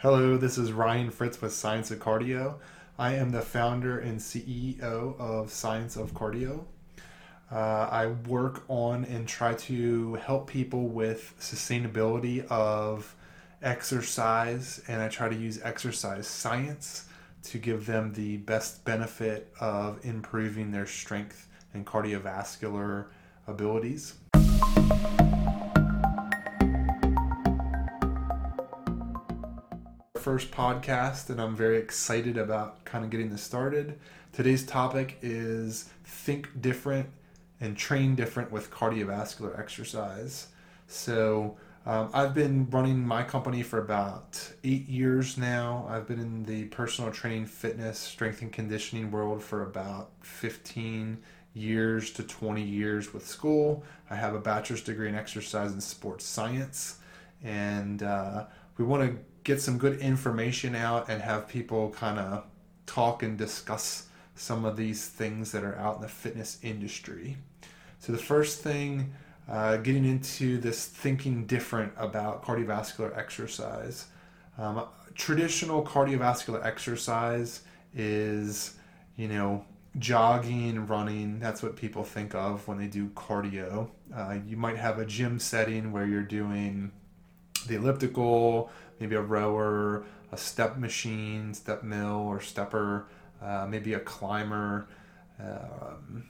Hello, this is Ryan Fritz with Science of Cardio. I am the founder and CEO of Science of Cardio. Uh, I work on and try to help people with sustainability of exercise, and I try to use exercise science to give them the best benefit of improving their strength and cardiovascular abilities. First podcast, and I'm very excited about kind of getting this started. Today's topic is think different and train different with cardiovascular exercise. So, um, I've been running my company for about eight years now. I've been in the personal training, fitness, strength, and conditioning world for about 15 years to 20 years with school. I have a bachelor's degree in exercise and sports science, and uh, we want to get some good information out and have people kind of talk and discuss some of these things that are out in the fitness industry. So, the first thing uh, getting into this thinking different about cardiovascular exercise. Um, traditional cardiovascular exercise is, you know, jogging, running. That's what people think of when they do cardio. Uh, you might have a gym setting where you're doing the elliptical, maybe a rower, a step machine, step mill, or stepper, uh, maybe a climber, um,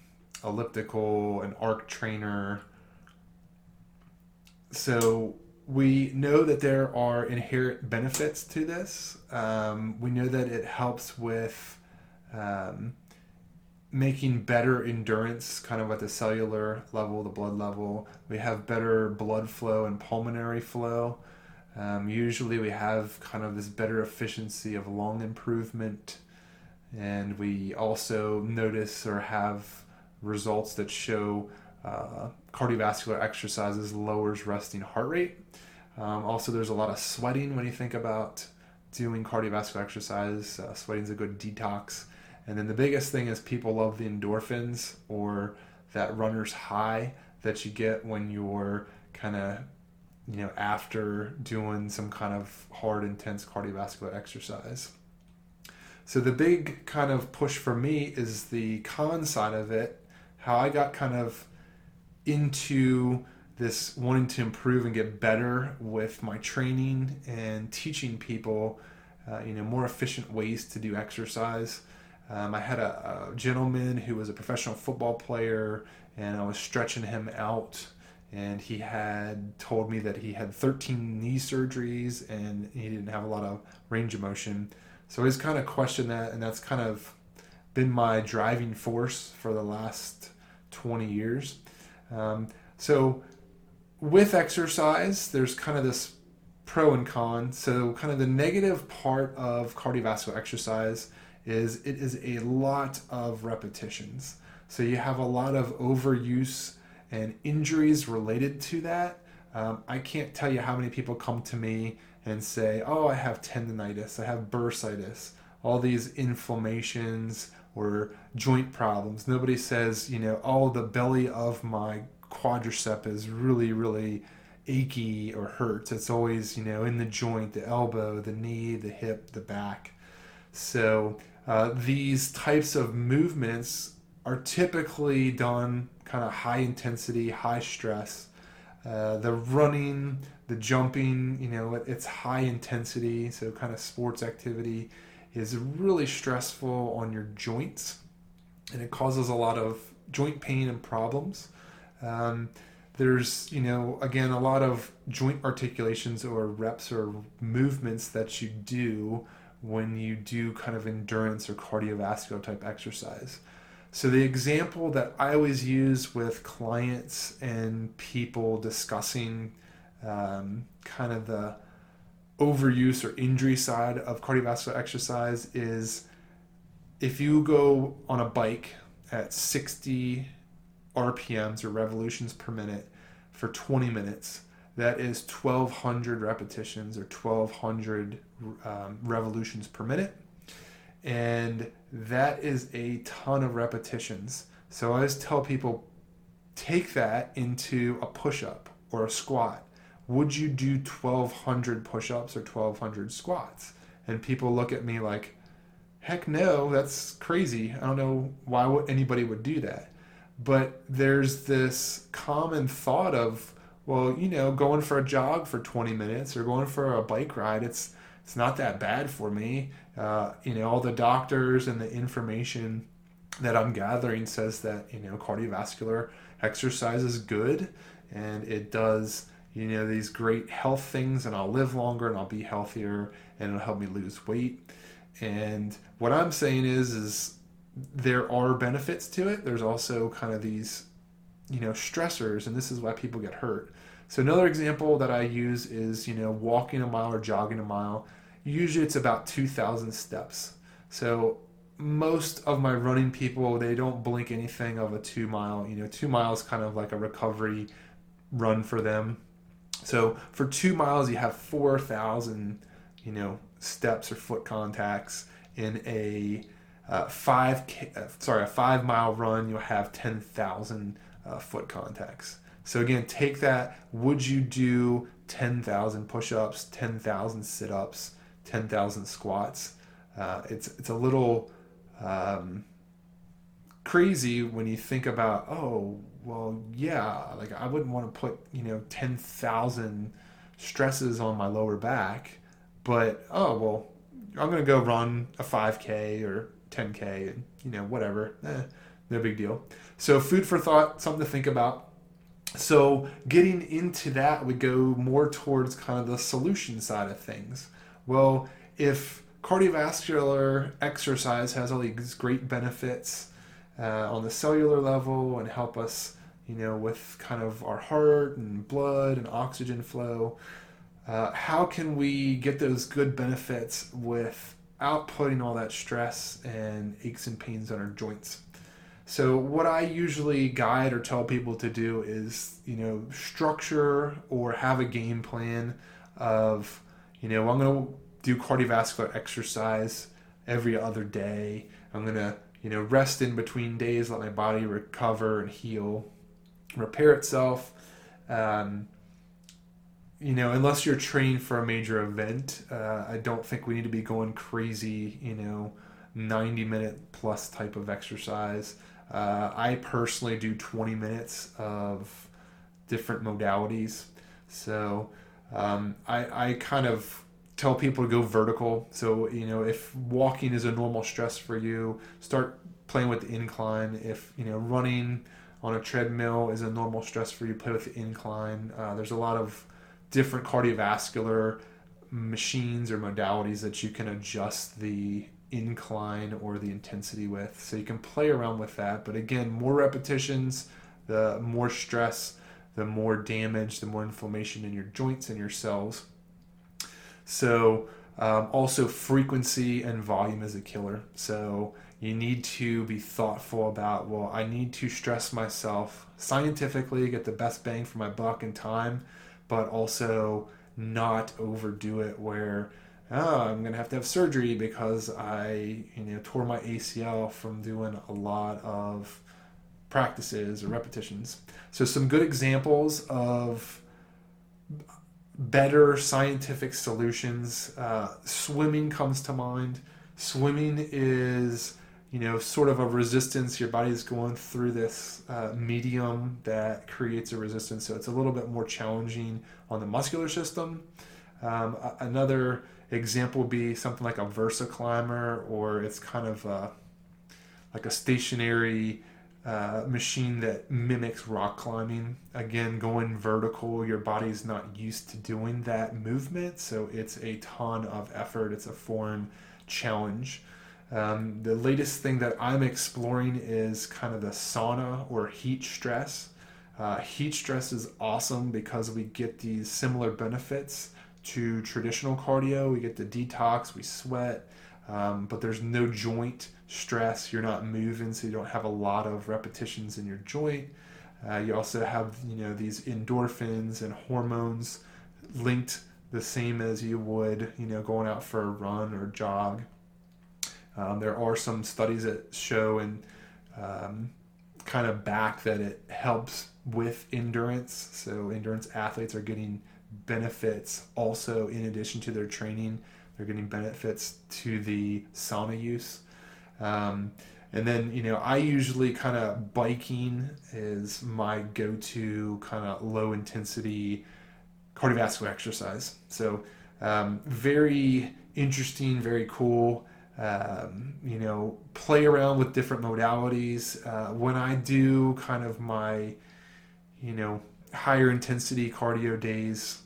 elliptical, an arc trainer so we know that there are inherent benefits to this. Um, we know that it helps with um, making better endurance, kind of at the cellular level, the blood level. We have better blood flow and pulmonary flow. Um, usually, we have kind of this better efficiency of lung improvement, and we also notice or have results that show uh, cardiovascular exercises lowers resting heart rate. Um, also, there's a lot of sweating when you think about doing cardiovascular exercise. Uh, sweating is a good detox. And then the biggest thing is people love the endorphins or that runner's high that you get when you're kind of, you know, after doing some kind of hard, intense cardiovascular exercise. So the big kind of push for me is the con side of it, how I got kind of into this wanting to improve and get better with my training and teaching people, uh, you know, more efficient ways to do exercise. Um, I had a, a, gentleman who was a professional football player, and I was stretching him out, and he had told me that he had 13 knee surgeries and he didn't have a lot of range of motion. So he's kind of questioned that, and that's kind of been my driving force for the last 20 years. Um, so with exercise, there's kind of this pro and con. So kind of the negative part of cardiovascular exercise is it is a lot of repetitions. So you have a lot of overuse and injuries related to that. Um, I can't tell you how many people come to me and say, "Oh, I have tendonitis, I have bursitis, all these inflammations or joint problems. Nobody says, you know, oh, the belly of my quadricep is really, really achy or hurts. It's always, you know, in the joint, the elbow, the knee, the hip, the back. So uh, these types of movements are typically done kind of high intensity, high stress. Uh, the running, the jumping, you know, it's high intensity, so kind of sports activity is really stressful on your joints and it causes a lot of joint pain and problems. Um, there's, you know, again, a lot of joint articulations or reps or movements that you do when you do kind of endurance or cardiovascular type exercise. So, the example that I always use with clients and people discussing um, kind of the overuse or injury side of cardiovascular exercise is if you go on a bike at 60 RPMs or revolutions per minute for 20 minutes, that is 1200 repetitions or 1200 um, revolutions per minute. And that is a ton of repetitions. So I just tell people take that into a push up or a squat. Would you do 1200 push-ups or 1200 squats? And people look at me like heck no that's crazy. I don't know why anybody would do that. But there's this common thought of well you know going for a jog for 20 minutes or going for a bike ride it's it's not that bad for me uh, you know all the doctors and the information that i'm gathering says that you know cardiovascular exercise is good and it does you know these great health things and I'll live longer and I'll be healthier and it'll help me lose weight. And what I'm saying is is there are benefits to it. There's also kind of these you know stressors and this is why people get hurt. So another example that I use is, you know, walking a mile or jogging a mile. Usually it's about 2000 steps. So most of my running people, they don't blink anything of a 2 mile, you know, 2 miles kind of like a recovery run for them so for two miles, you have 4,000, you know, steps or foot contacts. In a uh, five, uh, sorry, a five mile run, you'll have 10,000 uh, foot contacts. So again, take that. Would you do 10,000 push-ups, 10,000 sit-ups, 10,000 squats? Uh, it's it's a little um, crazy when you think about oh well, yeah, like I wouldn't want to put, you know, 10,000 stresses on my lower back, but oh, well, I'm going to go run a 5K or 10K and, you know, whatever. Eh, no big deal. So, food for thought, something to think about. So, getting into that, we go more towards kind of the solution side of things. Well, if cardiovascular exercise has all these great benefits uh, on the cellular level and help us you know, with kind of our heart and blood and oxygen flow. Uh, how can we get those good benefits without putting all that stress and aches and pains on our joints? So, what I usually guide or tell people to do is, you know, structure or have a game plan of, you know, I'm going to do cardiovascular exercise every other day. I'm going to, you know, rest in between days, let my body recover and heal repair itself. Um, you know, unless you're trained for a major event, uh, I don't think we need to be going crazy, you know, 90 minute plus type of exercise. Uh, I personally do 20 minutes of different modalities. So um, I, I kind of tell people to go vertical. So, you know, if walking is a normal stress for you, start playing with the incline. If, you know, running, on a treadmill is a normal stress for you. Play with the incline. Uh, there's a lot of different cardiovascular machines or modalities that you can adjust the incline or the intensity with. So you can play around with that. But again, more repetitions, the more stress, the more damage, the more inflammation in your joints and your cells. So um, also frequency and volume is a killer. So you need to be thoughtful about well i need to stress myself scientifically get the best bang for my buck in time but also not overdo it where oh i'm to have to have surgery because i you know tore my acl from doing a lot of practices or repetitions so some good examples of better scientific solutions uh, swimming comes to mind swimming is you know, sort of a resistance. Your body is going through this uh, medium that creates a resistance, so it's a little bit more challenging on the muscular system. Um, another example would be something like a Versa climber, or it's kind of a, like a stationary uh, machine that mimics rock climbing. Again, going vertical, your body's not used to doing that movement, so it's a ton of effort. It's a foreign challenge. Um, the latest thing that I'm exploring is kind of the sauna or heat stress. Uh, heat stress is awesome because we get these similar benefits to traditional cardio. We get the detox, we sweat, um, but there's no joint stress. You're not moving, so you don't have a lot of repetitions in your joint. Uh, you also have you know these endorphins and hormones linked the same as you would you know going out for a run or jog. Um, there are some studies that show and um, kind of back that it helps with endurance. So endurance athletes are getting benefits also in addition to their training. They're getting benefits to the sauna use. Um, and then, you know, I usually kind of biking is my go to kind of low intensity cardiovascular exercise. So, um, very interesting, very cool. Um, you know, play around with different modalities. Uh, when I do kind of my, you know, higher intensity cardio days,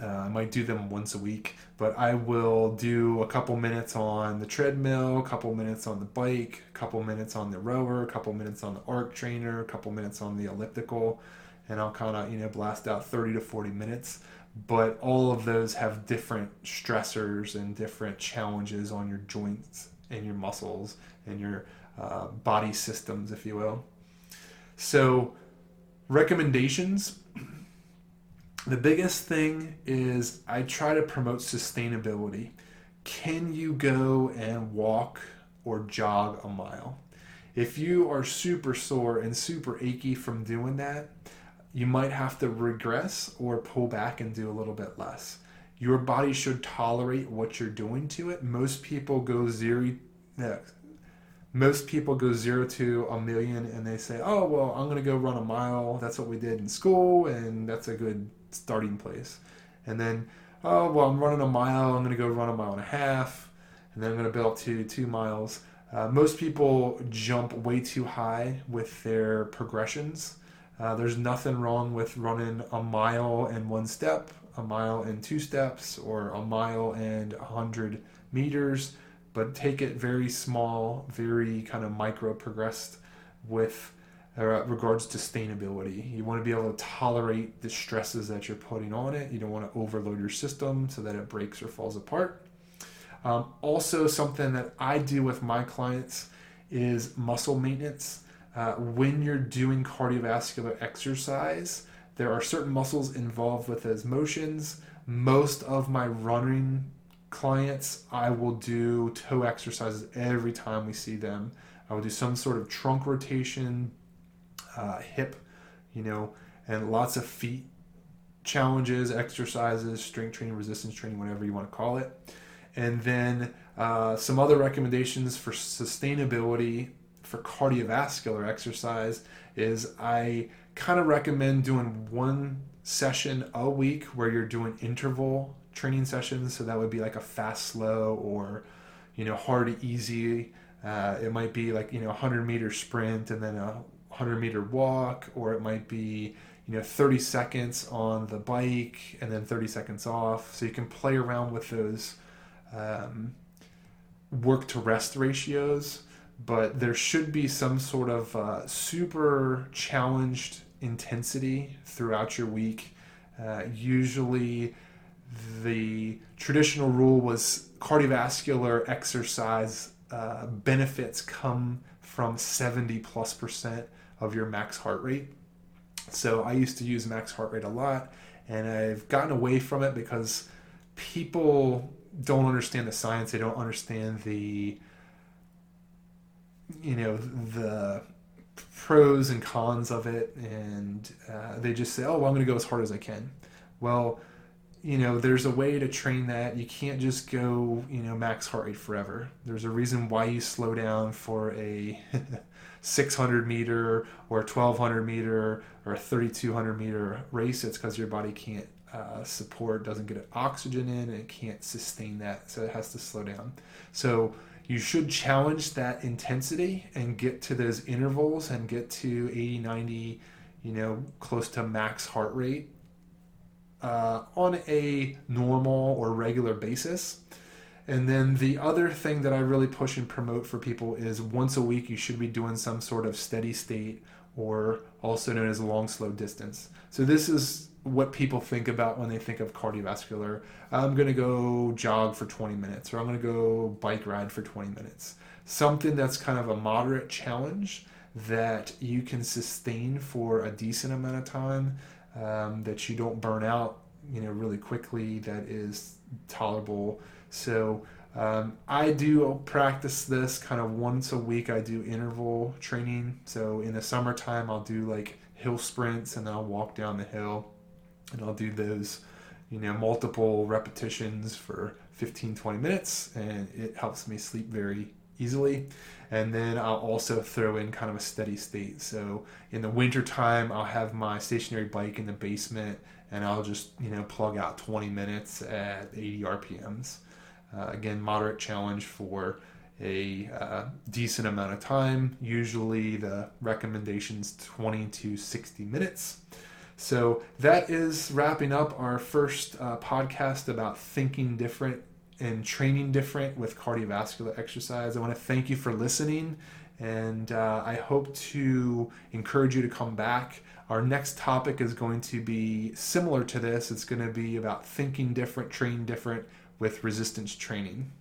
uh, I might do them once a week, but I will do a couple minutes on the treadmill, a couple minutes on the bike, a couple minutes on the rower, a couple minutes on the arc trainer, a couple minutes on the elliptical, and I'll kind of, you know, blast out 30 to 40 minutes. But all of those have different stressors and different challenges on your joints and your muscles and your uh, body systems, if you will. So, recommendations the biggest thing is I try to promote sustainability. Can you go and walk or jog a mile? If you are super sore and super achy from doing that, you might have to regress or pull back and do a little bit less. Your body should tolerate what you're doing to it. Most people go zero, most people go zero to a million and they say, oh, well, I'm going to go run a mile. That's what we did in school, and that's a good starting place. And then, oh, well, I'm running a mile. I'm going to go run a mile and a half. And then I'm going to build up to two miles. Uh, most people jump way too high with their progressions. Uh, there's nothing wrong with running a mile and one step, a mile and two steps, or a mile and a hundred meters, but take it very small, very kind of micro progressed with uh, regards to sustainability. You want to be able to tolerate the stresses that you're putting on it. You don't want to overload your system so that it breaks or falls apart. Um, also, something that I do with my clients is muscle maintenance. Uh, when you're doing cardiovascular exercise, there are certain muscles involved with those motions. Most of my running clients, I will do toe exercises every time we see them. I will do some sort of trunk rotation, uh, hip, you know, and lots of feet challenges, exercises, strength training, resistance training, whatever you want to call it. And then uh, some other recommendations for sustainability for cardiovascular exercise is I kind of recommend doing one session a week where you're doing interval training sessions. So that would be like a fast, slow, or you know, hard, easy. Uh, it might be like you know, 100 meter sprint and then a 100 meter walk, or it might be you know 30 seconds on the bike and then 30 seconds off. So you can play around with those um, work to rest ratios, but there should be some sort of uh, super challenged intensity throughout your week. Uh, usually, the traditional rule was cardiovascular exercise uh, benefits come from 70 plus percent of your max heart rate. So I used to use max heart rate a lot, and I've gotten away from it because people don't understand the science. They don't understand the you know the pros and cons of it, and uh, they just say, "Oh, well, I'm going to go as hard as I can." Well, you know, there's a way to train that. You can't just go, you know, max heart rate forever. There's a reason why you slow down for a 600 meter or 1200 meter or a 3200 meter race, it's because your body can't uh, support, doesn't get oxygen in, and it can't sustain that. So it has to slow down. So you should challenge that intensity and get to those intervals and get to 80, 90, you know, close to max heart rate uh, on a normal or regular basis. And then the other thing that I really push and promote for people is once a week you should be doing some sort of steady state or also known as long slow distance. So this is what people think about when they think of cardiovascular. I'm going to go jog for 20 minutes or I'm going to go bike ride for 20 minutes. Something that's kind of a moderate challenge that you can sustain for a decent amount of time um, that you don't burn out, you know, really quickly that is tolerable so um, I do practice this kind of once a week. I do interval training. So in the summertime, I'll do like hill sprints and then I'll walk down the hill. and I'll do those, you know, multiple repetitions for 15, 20 minutes, and it helps me sleep very easily. And then I'll also throw in kind of a steady state. So in the wintertime, I'll have my stationary bike in the basement and I'll just, you know, plug out 20 minutes at 80 RPMs. Uh, again, moderate challenge for a uh, decent amount of time. Usually the recommendation's 20 to 60 minutes. So that is wrapping up our first uh, podcast about thinking different and training different with cardiovascular exercise. I want to thank you for listening, and uh, I hope to encourage you to come back. Our next topic is going to be similar to this. It's going to be about thinking different, training different with resistance training.